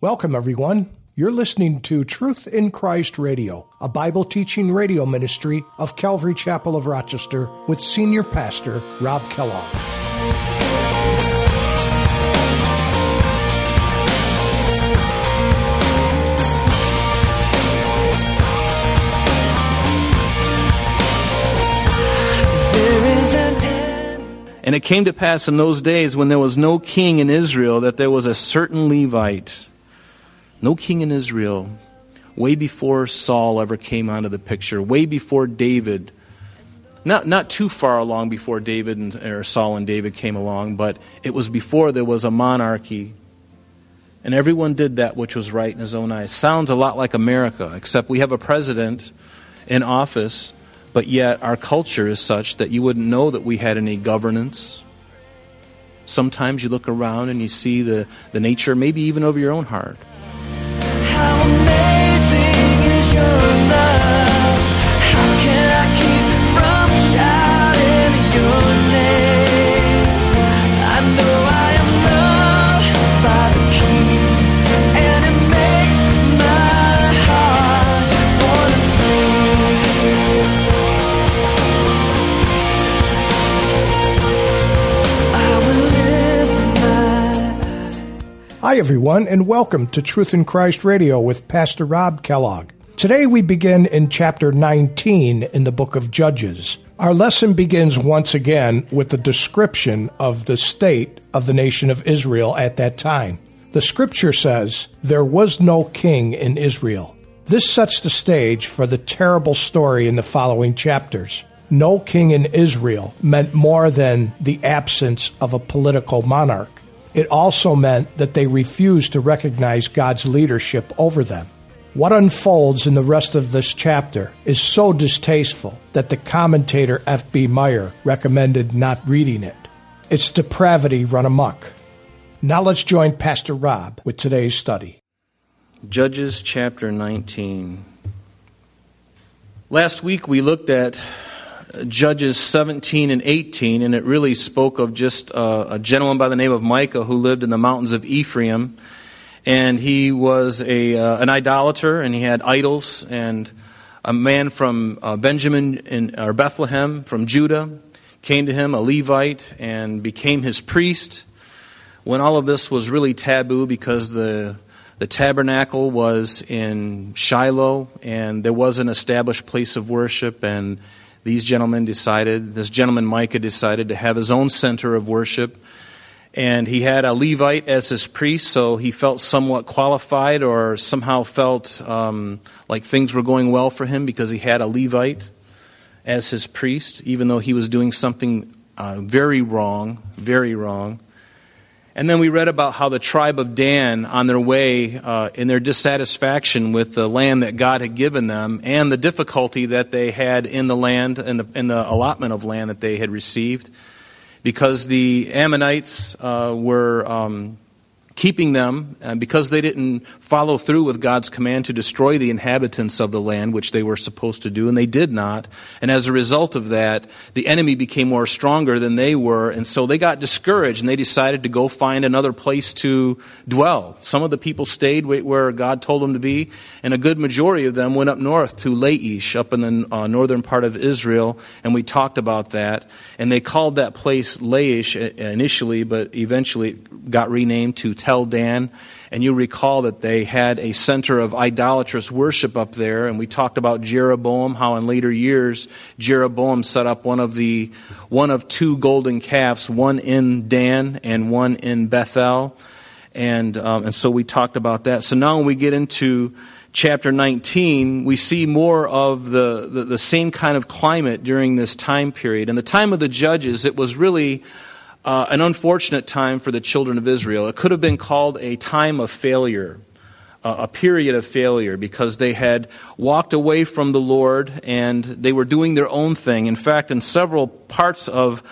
Welcome, everyone. You're listening to Truth in Christ Radio, a Bible teaching radio ministry of Calvary Chapel of Rochester with Senior Pastor Rob Kellogg. And it came to pass in those days when there was no king in Israel that there was a certain Levite no king in Israel, way before Saul ever came onto the picture, way before David. Not, not too far along before David and, or Saul and David came along, but it was before there was a monarchy. And everyone did that which was right in his own eyes. Sounds a lot like America, except we have a president in office, but yet our culture is such that you wouldn't know that we had any governance. Sometimes you look around and you see the, the nature, maybe even over your own heart how amazing Hi, everyone, and welcome to Truth in Christ Radio with Pastor Rob Kellogg. Today we begin in chapter 19 in the book of Judges. Our lesson begins once again with the description of the state of the nation of Israel at that time. The scripture says, There was no king in Israel. This sets the stage for the terrible story in the following chapters. No king in Israel meant more than the absence of a political monarch. It also meant that they refused to recognize God's leadership over them. What unfolds in the rest of this chapter is so distasteful that the commentator F.B. Meyer recommended not reading it. It's depravity run amok. Now let's join Pastor Rob with today's study. Judges chapter 19. Last week we looked at Judges 17 and 18, and it really spoke of just uh, a gentleman by the name of Micah who lived in the mountains of Ephraim. And he was a, uh, an idolater, and he had idols. And a man from uh, Benjamin in, or Bethlehem, from Judah, came to him, a Levite, and became his priest. When all of this was really taboo because the the tabernacle was in Shiloh, and there was an established place of worship, and these gentlemen decided, this gentleman Micah decided to have his own center of worship. And he had a Levite as his priest, so he felt somewhat qualified or somehow felt um, like things were going well for him because he had a Levite as his priest, even though he was doing something uh, very wrong, very wrong. And then we read about how the tribe of Dan, on their way uh, in their dissatisfaction with the land that God had given them and the difficulty that they had in the land, in the, in the allotment of land that they had received, because the Ammonites uh, were um, keeping them uh, because they didn't follow through with God's command to destroy the inhabitants of the land, which they were supposed to do, and they did not. And as a result of that, the enemy became more stronger than they were, and so they got discouraged and they decided to go find another place to dwell. Some of the people stayed where God told them to be, and a good majority of them went up north to Laish, up in the uh, northern part of Israel, and we talked about that. And they called that place Laish initially, but eventually it got renamed to Dan, and you recall that they had a center of idolatrous worship up there, and we talked about Jeroboam, how in later years Jeroboam set up one of the one of two golden calves, one in Dan and one in Bethel, and um, and so we talked about that. So now when we get into chapter 19, we see more of the, the, the, same kind of climate during this time period. In the time of the judges, it was really uh, an unfortunate time for the children of Israel. It could have been called a time of failure, uh, a period of failure, because they had walked away from the Lord and they were doing their own thing. In fact, in several parts of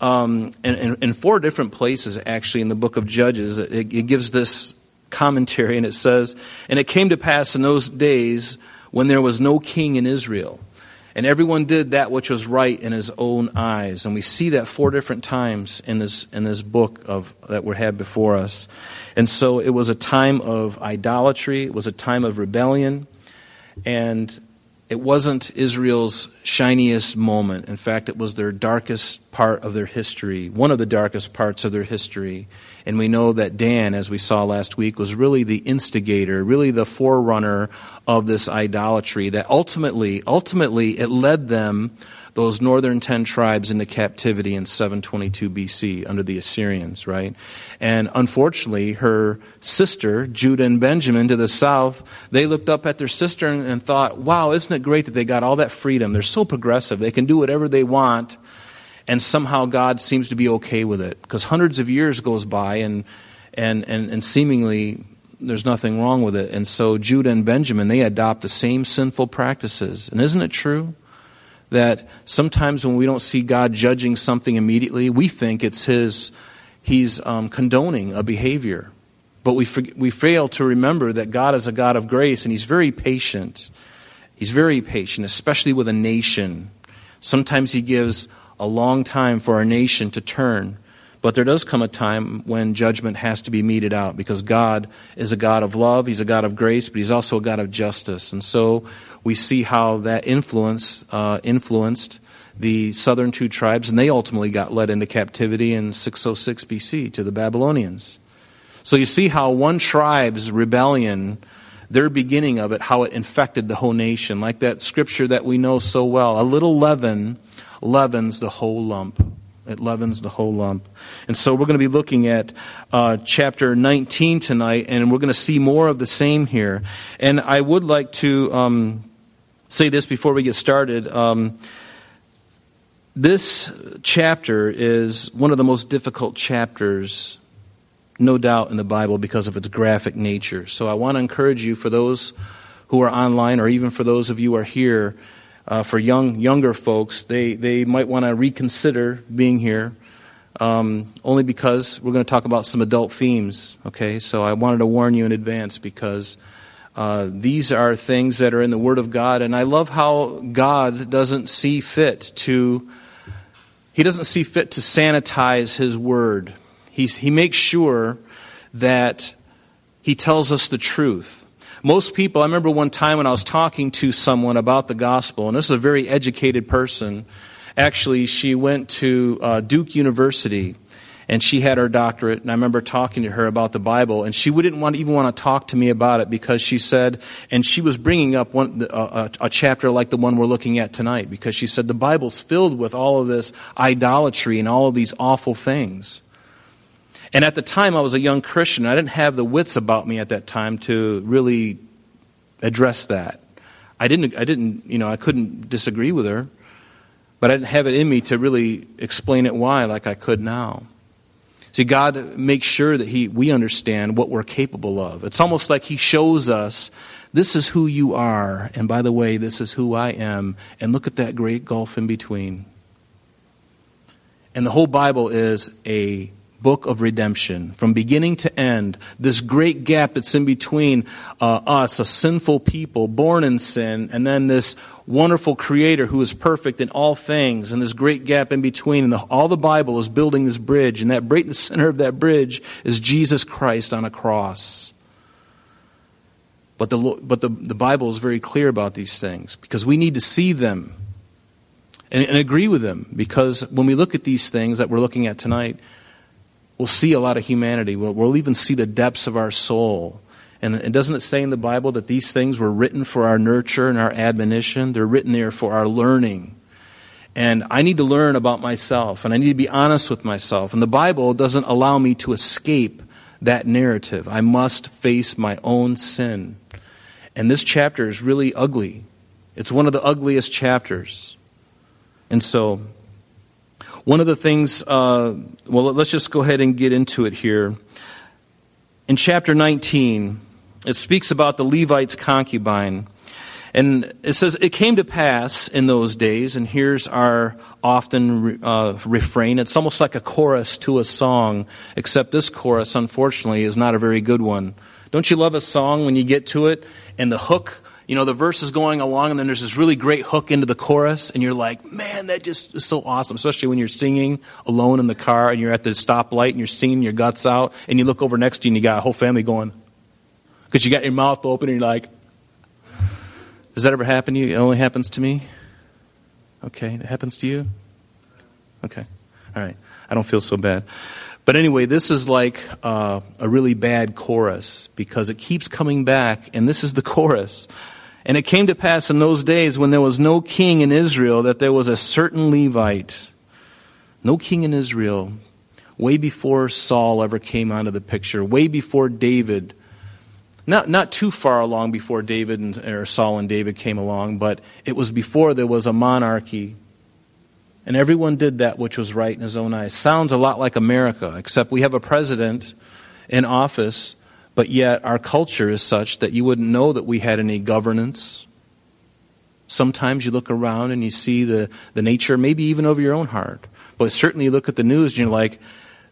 um, in, in, four different places, actually, in the book of Judges, it, it gives this commentary and it says, And it came to pass in those days when there was no king in Israel And everyone did that which was right in his own eyes. And we see that four different times in this, in this book of, that we have before us. And so it was a time of idolatry, it was a time of rebellion, and it wasn't Israel's shiniest moment. In fact, it was their darkest part of their history, one of the darkest parts of their history. And we know that Dan, as we saw last week, was really the instigator, really the forerunner of this idolatry that ultimately, ultimately, it led them, those northern ten tribes, into captivity in 722 BC under the Assyrians, right? And unfortunately, her sister, Judah and Benjamin, to the south, they looked up at their sister and, and thought, wow, isn't it great that they got all that freedom? They're so progressive. They can do whatever they want and somehow God seems to be okay with it because hundreds of years goes by and, and, and, and seemingly there's nothing wrong with it. And so Judah and Benjamin, they adopt the same sinful practices. And isn't it true that sometimes when we don't see God judging something immediately, we think it's his, he's um, condoning a behavior. But we, we fail to remember that God is a God of grace and he's very patient. He's very patient, especially with a nation. Sometimes he gives a long time for our nation to turn. But there does come a time when judgment has to be meted out because God is a God of love, He's a God of grace, but He's also a God of justice. And so we see how that influence uh, influenced the southern two tribes, and they ultimately got led into captivity in 606 BC to the Babylonians. So you see how one tribe's rebellion, their beginning of it, how it infected the whole nation, like that scripture that we know so well. A little leaven leavens the whole lump. It leavens the whole lump. And so we're going to be looking at uh, chapter 19 tonight, and we're going to see more of the same here. And I would like to um, say this before we get started. Um, this chapter is one of the most difficult chapters, no doubt, in the Bible because of its graphic nature. So I want to encourage you, for those who are online, or even for those of you who are here, uh, for young younger folks, they, they might want to reconsider being here. Um, only because we're going to talk about some adult themes. Okay, so I wanted to warn you in advance because uh, these are things that are in the Word of God, and I love how God doesn't see fit to He doesn't see fit to sanitize His Word. He's, he makes sure that He tells us the truth. Most people, I remember one time when I was talking to someone about the gospel, and this is a very educated person. Actually, she went to uh, Duke University and she had her doctorate and i remember talking to her about the bible and she wouldn't want, even want to talk to me about it because she said and she was bringing up one, a, a chapter like the one we're looking at tonight because she said the bible's filled with all of this idolatry and all of these awful things and at the time, I was a young Christian. I didn't have the wits about me at that time to really address that. I didn't, I didn't, you know, I couldn't disagree with her, but I didn't have it in me to really explain it why like I could now. See, God makes sure that he, we understand what we're capable of. It's almost like He shows us, this is who you are, and by the way, this is who I am, and look at that great gulf in between. And the whole Bible is a book of redemption from beginning to end. This great gap that's in between uh, us, a sinful people born in sin, and then this wonderful creator who is perfect in all things, and this great gap in between. And the, all the Bible is building this bridge, and that the center of that bridge is Jesus Christ on a cross. But, the, but the, the Bible is very clear about these things because we need to see them and, and agree with them because when we look at these things that we're looking at tonight, we'll see a lot of humanity. We'll, we'll even see the depths of our soul. And, doesn't it say in the Bible that these things were written for our nurture and our admonition? They're written there for our learning. And I need to learn about myself, and I need to be honest with myself. And the Bible doesn't allow me to escape that narrative. I must face my own sin. And this chapter is really ugly. It's one of the ugliest chapters. And so one of the things, uh, well, let's just go ahead and get into it here. In chapter 19, it speaks about the Levite's concubine. And it says, It came to pass in those days, and here's our often uh, refrain. It's almost like a chorus to a song, except this chorus, unfortunately, is not a very good one. Don't you love a song when you get to it and the hook you know, the verse is going along and then there's this really great hook into the chorus and you're like, man, that just is so awesome. Especially when you're singing alone in the car and you're at the stoplight and you're singing your guts out and you look over next to you and you got a whole family going. Because you got your mouth open and you're like, does that ever happen to you? It only happens to me? Okay, it happens to you? Okay, all right. I don't feel so bad. But anyway, this is like uh, a really bad chorus because it keeps coming back, and this is the chorus. And it came to pass in those days when there was no king in Israel that there was a certain Levite. No king in Israel. Way before Saul ever came onto the picture, way before David. Not, not too far along before David and, or Saul and David came along, but it was before there was a monarchy. And everyone did that which was right in his own eyes. Sounds a lot like America, except we have a president in office but yet our culture is such that you wouldn't know that we had any governance. Sometimes you look around and you see the, the nature, maybe even over your own heart. But certainly you look at the news and you're like,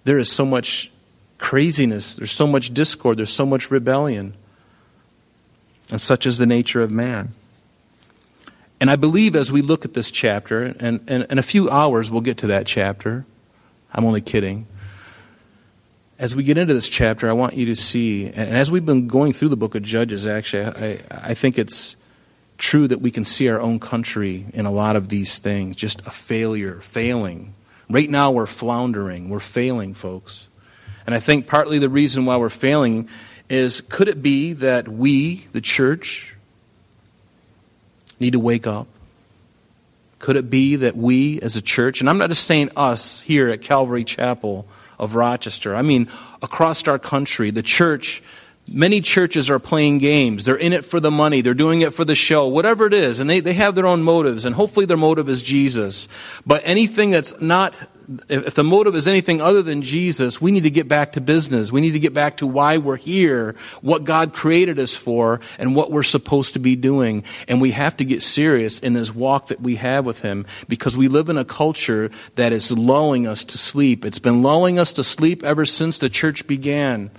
there is so much craziness, there's so much discord, there's so much rebellion. And such is the nature of man. And I believe as we look at this chapter, and, and in a few hours we'll get to that chapter. I'm only kidding as we get into this chapter, I want you to see, and as we've been going through the book of Judges, actually, I, I think it's true that we can see our own country in a lot of these things just a failure, failing. Right now, we're floundering, we're failing, folks. And I think partly the reason why we're failing is could it be that we, the church, need to wake up? Could it be that we as a church, and I'm not just saying us here at Calvary Chapel, of Rochester. I mean, across our country, the church, many churches are playing games. They're in it for the money, they're doing it for the show, whatever it is. And they, they have their own motives, and hopefully their motive is Jesus. But anything that's not if the motive is anything other than Jesus, we need to get back to business. We need to get back to why we're here, what God created us for, and what we're supposed to be doing. And we have to get serious in this walk that we have with Him because we live in a culture that is lulling us to sleep. It's been lulling us to sleep ever since the church began.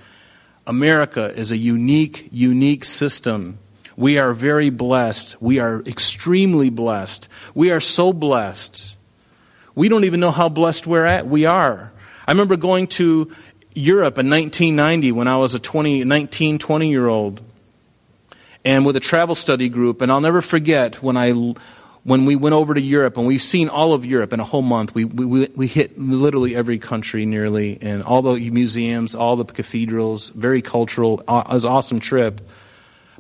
America is a unique, unique system. We are very blessed. We are extremely blessed. We are so blessed we don't even know how blessed we're at. We are. I remember going to Europe in 1990 when I was a 20, 19, 20 year old, and with a travel study group. And I'll never forget when I when we went over to Europe and we've seen all of Europe in a whole month. We, we, we hit literally every country nearly, and all the museums, all the cathedrals, very cultural. It was an awesome trip.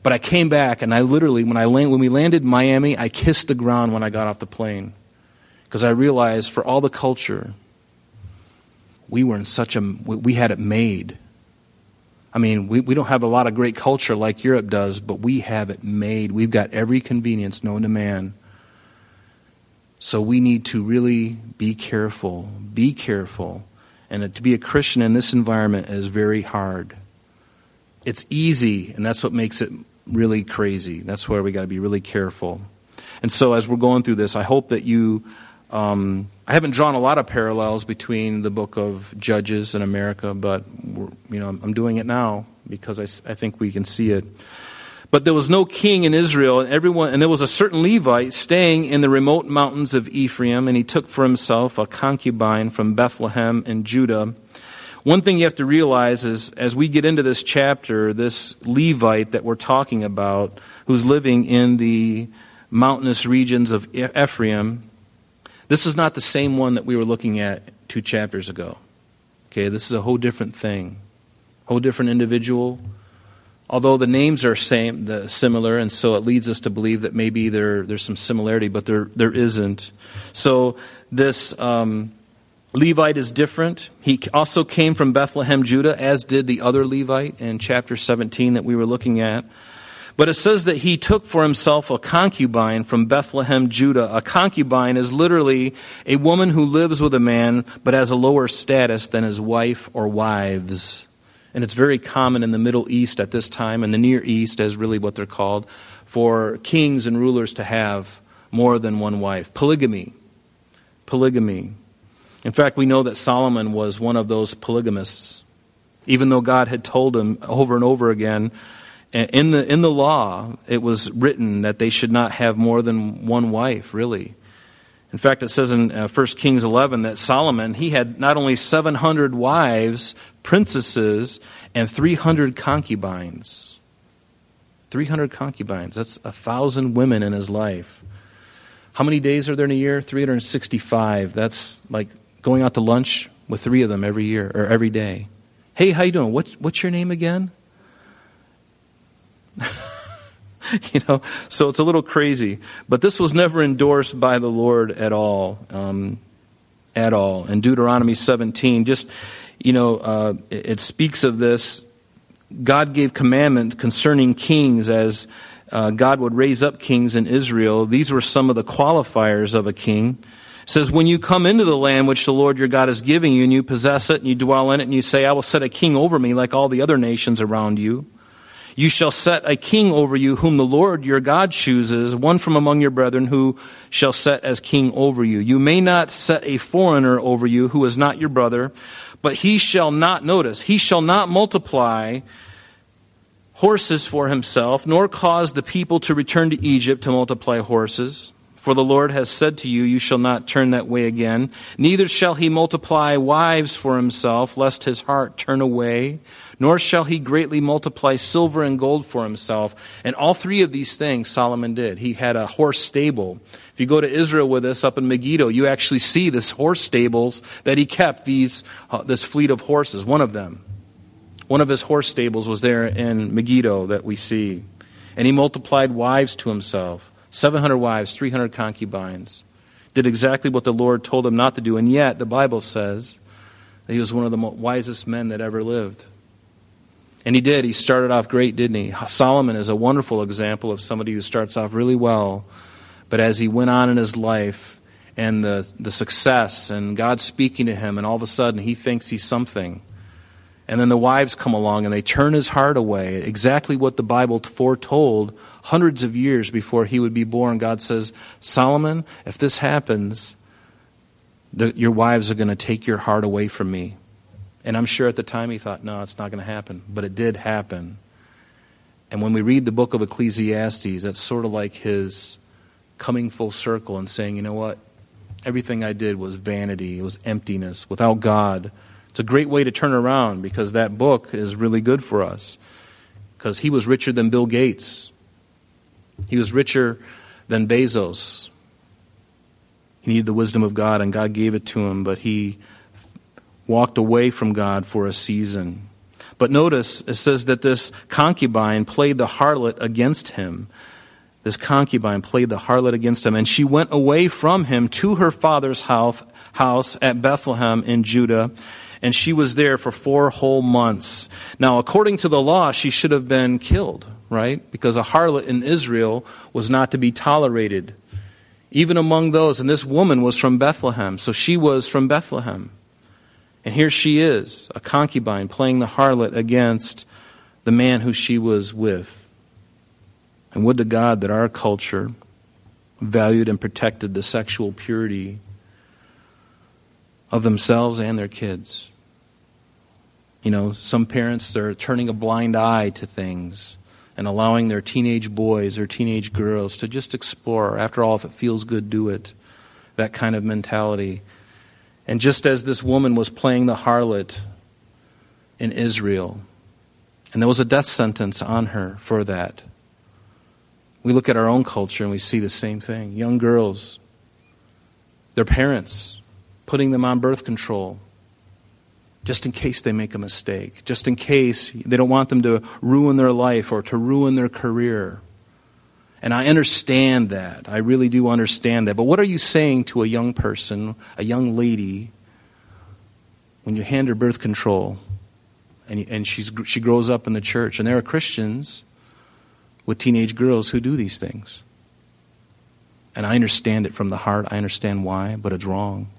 But I came back and I literally, when, I land, when we landed in Miami, I kissed the ground when I got off the plane because I realized for all the culture, we were in such a, we had it made. I mean, we, we don't have a lot of great culture like Europe does, but we have it made. We've got every convenience known to man. So we need to really be careful. Be careful. And to be a Christian in this environment is very hard. It's easy, and that's what makes it really crazy. That's where we got to be really careful. And so, as we're going through this, I hope that you um, I haven't drawn a lot of parallels between the book of Judges and America, but you know I'm doing it now because I, I think we can see it. But there was no king in Israel, and everyone, and there was a certain Levite staying in the remote mountains of Ephraim, and he took for himself a concubine from Bethlehem in Judah. One thing you have to realize is, as we get into this chapter, this Levite that we're talking about, who's living in the mountainous regions of Ephraim, this is not the same one that we were looking at two chapters ago. Okay, this is a whole different thing, whole different individual. Although the names are same, the, similar, and so it leads us to believe that maybe there, there's some similarity, but there, there isn't. So this um, Levite is different. He also came from Bethlehem, Judah, as did the other Levite in chapter 17 that we were looking at. But it says that he took for himself a concubine from Bethlehem, Judah. A concubine is literally a woman who lives with a man but has a lower status than his wife or wives. And it's very common in the Middle East at this time, and the Near East, as really what they're called, for kings and rulers to have more than one wife. Polygamy. Polygamy. In fact, we know that Solomon was one of those polygamists, even though God had told him over and over again In the, in the law, it was written that they should not have more than one wife, really. In fact, it says in uh, 1 Kings 11 that Solomon, he had not only 700 wives, princesses, and 300 concubines. 300 concubines. That's a thousand women in his life. How many days are there in a year? 365. That's like going out to lunch with three of them every year or every day. Hey, how you doing? What, what's your name again? you know, so it's a little crazy. But this was never endorsed by the Lord at all. Um, at all. In Deuteronomy 17, just, you know, uh, it, it, speaks of this. God gave commandments concerning kings as uh, God would raise up kings in Israel. These were some of the qualifiers of a king. It says, When you come into the land which the Lord your God is giving you, and you possess it, and you dwell in it, and you say, I will set a king over me like all the other nations around you. You shall set a king over you, whom the Lord your God chooses, one from among your brethren, who shall set as king over you. You may not set a foreigner over you, who is not your brother, but he shall not, notice, he shall not multiply horses for himself, nor cause the people to return to Egypt to multiply horses. For the Lord has said to you, You shall not turn that way again. Neither shall he multiply wives for himself, lest his heart turn away nor shall he greatly multiply silver and gold for himself. And all three of these things Solomon did. He had a horse stable. If you go to Israel with us up in Megiddo, you actually see this horse stables that he kept, these, uh, this fleet of horses, one of them. One of his horse stables was there in Megiddo that we see. And he multiplied wives to himself 700 wives, 300 concubines. Did exactly what the Lord told him not to do. And yet, the Bible says that he was one of the wisest men that ever lived. And he did. He started off great, didn't he? Solomon is a wonderful example of somebody who starts off really well, but as he went on in his life and the, the success and God speaking to him, and all of a sudden he thinks he's something. And then the wives come along and they turn his heart away. Exactly what the Bible foretold hundreds of years before he would be born. God says, Solomon, if this happens, the, your wives are going to take your heart away from me. And I'm sure at the time he thought, no, it's not going to happen. But it did happen. And when we read the book of Ecclesiastes, that's sort of like his coming full circle and saying, you know what? Everything I did was vanity, it was emptiness. Without God, it's a great way to turn around because that book is really good for us. Because he was richer than Bill Gates, he was richer than Bezos. He needed the wisdom of God, and God gave it to him, but he walked away from God for a season. But notice it says that this concubine played the harlot against him. This concubine played the harlot against him, and she went away from him to her father's house, at Bethlehem in Judah, and she was there for four whole months. Now, according to the law, she should have been killed, right? Because a harlot in Israel was not to be tolerated, even among those. And this woman was from Bethlehem, so she was from Bethlehem. And here she is, a concubine, playing the harlot against the man who she was with. And would to God that our culture valued and protected the sexual purity of themselves and their kids. You know, some parents are turning a blind eye to things and allowing their teenage boys or teenage girls to just explore. After all, if it feels good, do it. That kind of mentality. And just as this woman was playing the harlot in Israel, and there was a death sentence on her for that, we look at our own culture and we see the same thing. Young girls, their parents putting them on birth control just in case they make a mistake, just in case they don't want them to ruin their life or to ruin their career. And I understand that. I really do understand that. But what are you saying to a young person, a young lady, when you hand her birth control and, and she's, she grows up in the church? And there are Christians with teenage girls who do these things. And I understand it from the heart. I understand why, but it's wrong.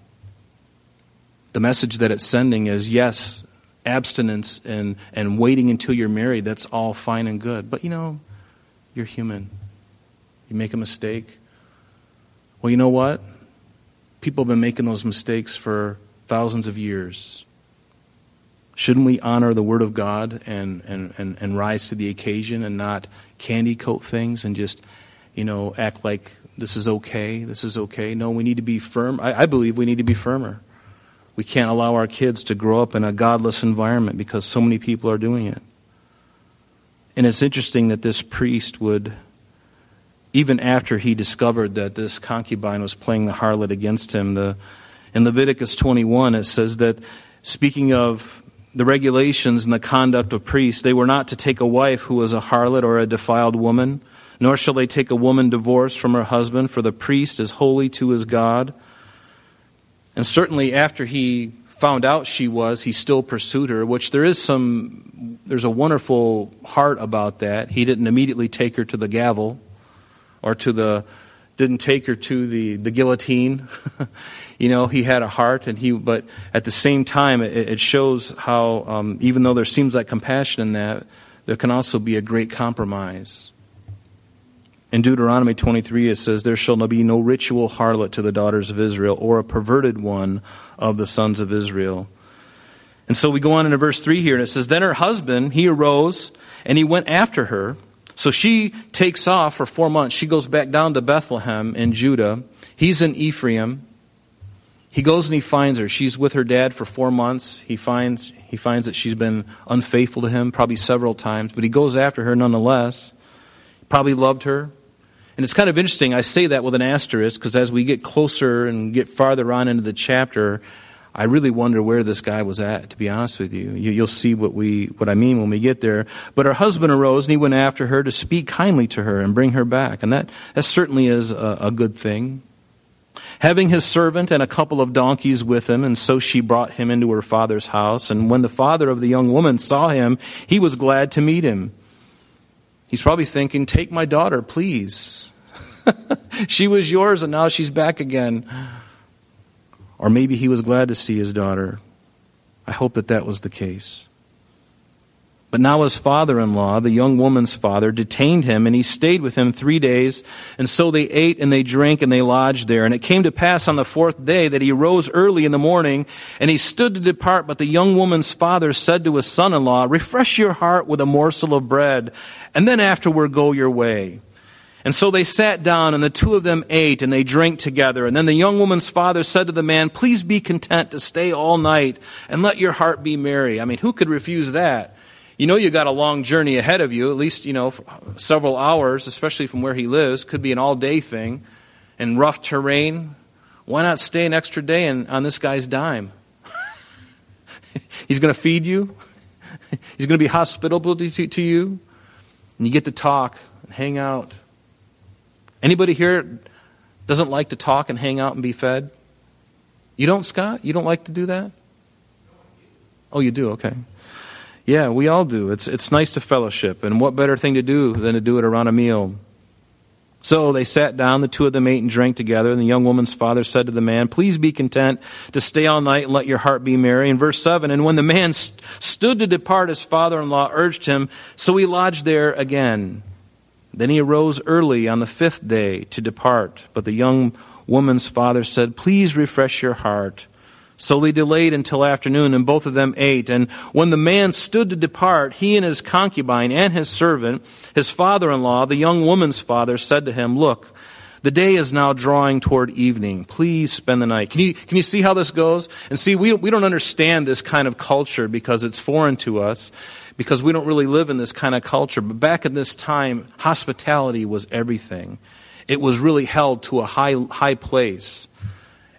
The message that it's sending is yes, abstinence and, and waiting until you're married, that's all fine and good. But you know, you're human. You make a mistake. Well, you know what? People have been making those mistakes for thousands of years. Shouldn't we honor the Word of God and, and, and, and rise to the occasion and not candy coat things and just, you know, act like this is okay, this is okay? No, we need to be firm. I, I believe we need to be firmer. We can't allow our kids to grow up in a godless environment because so many people are doing it. And it's interesting that this priest would, even after he discovered that this concubine was playing the harlot against him, the, in Leviticus 21, it says that, speaking of the regulations and the conduct of priests, they were not to take a wife who was a harlot or a defiled woman, nor shall they take a woman divorced from her husband, for the priest is holy to his God. And certainly after he found out she was, he still pursued her, which there is some, there's a wonderful heart about that. He didn't immediately take her to the gavel or to the, didn't take her to the, the guillotine. you know, he had a heart, and he, but at the same time, it, it shows how, um, even though there seems like compassion in that, there can also be a great compromise. In Deuteronomy 23, it says, There shall be no ritual harlot to the daughters of Israel, or a perverted one of the sons of Israel. And so we go on into verse 3 here, and it says, Then her husband, he arose, and he went after her. So she takes off for four months. She goes back down to Bethlehem in Judah. He's in Ephraim. He goes and he finds her. She's with her dad for four months. He finds, he finds that she's been unfaithful to him probably several times, but he goes after her nonetheless. Probably loved her. And it's kind of interesting. I say that with an asterisk because as we get closer and get farther on into the chapter, I really wonder where this guy was at, to be honest with you. You'll see what, we, what I mean when we get there. But her husband arose and he went after her to speak kindly to her and bring her back. And that, that certainly is a, a good thing having his servant and a couple of donkeys with him, and so she brought him into her father's house. And when the father of the young woman saw him, he was glad to meet him. He's probably thinking, Take my daughter, please. she was yours, and now she's back again. Or maybe he was glad to see his daughter. I hope that that was the case. But now his father in law, the young woman's father, detained him, and he stayed with him three days. And so they ate and they drank and they lodged there. And it came to pass on the fourth day that he rose early in the morning, and he stood to depart. But the young woman's father said to his son in law, Refresh your heart with a morsel of bread, and then afterward go your way. And so they sat down, and the two of them ate, and they drank together. And then the young woman's father said to the man, Please be content to stay all night, and let your heart be merry. I mean, who could refuse that? You know you got a long journey ahead of you, at least, you know, several hours, especially from where he lives. Could be an all day thing. And rough terrain. Why not stay an extra day in, on this guy's dime? He's going to feed you. He's going to be hospitable to, to you. And you get to talk and hang out. Anybody here doesn't like to talk and hang out and be fed? You don't, Scott? You don't like to do that? Oh, you do? Okay. Yeah, we all do. It's, it's nice to fellowship. And what better thing to do than to do it around a meal? So they sat down, the two of them ate and drank together, and the young woman's father said to the man, Please be content to stay all night and let your heart be merry. In verse 7, and when the man st- stood to depart, his father in law urged him, so he lodged there again. Then he arose early on the fifth day to depart. But the young woman's father said, Please refresh your heart so they delayed until afternoon, and both of them ate. And when the man stood to depart, he and his concubine and his servant, his father in law, the young woman's father, said to him, Look, the day is now drawing toward evening. Please spend the night. Can you, can you see how this goes? And see, we, we don't understand this kind of culture because it's foreign to us, because we don't really live in this kind of culture. But back in this time, hospitality was everything. It was really held to a high, high place.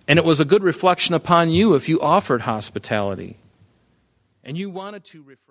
And it was a good reflection upon you if you offered hospitality. And you wanted to refresh.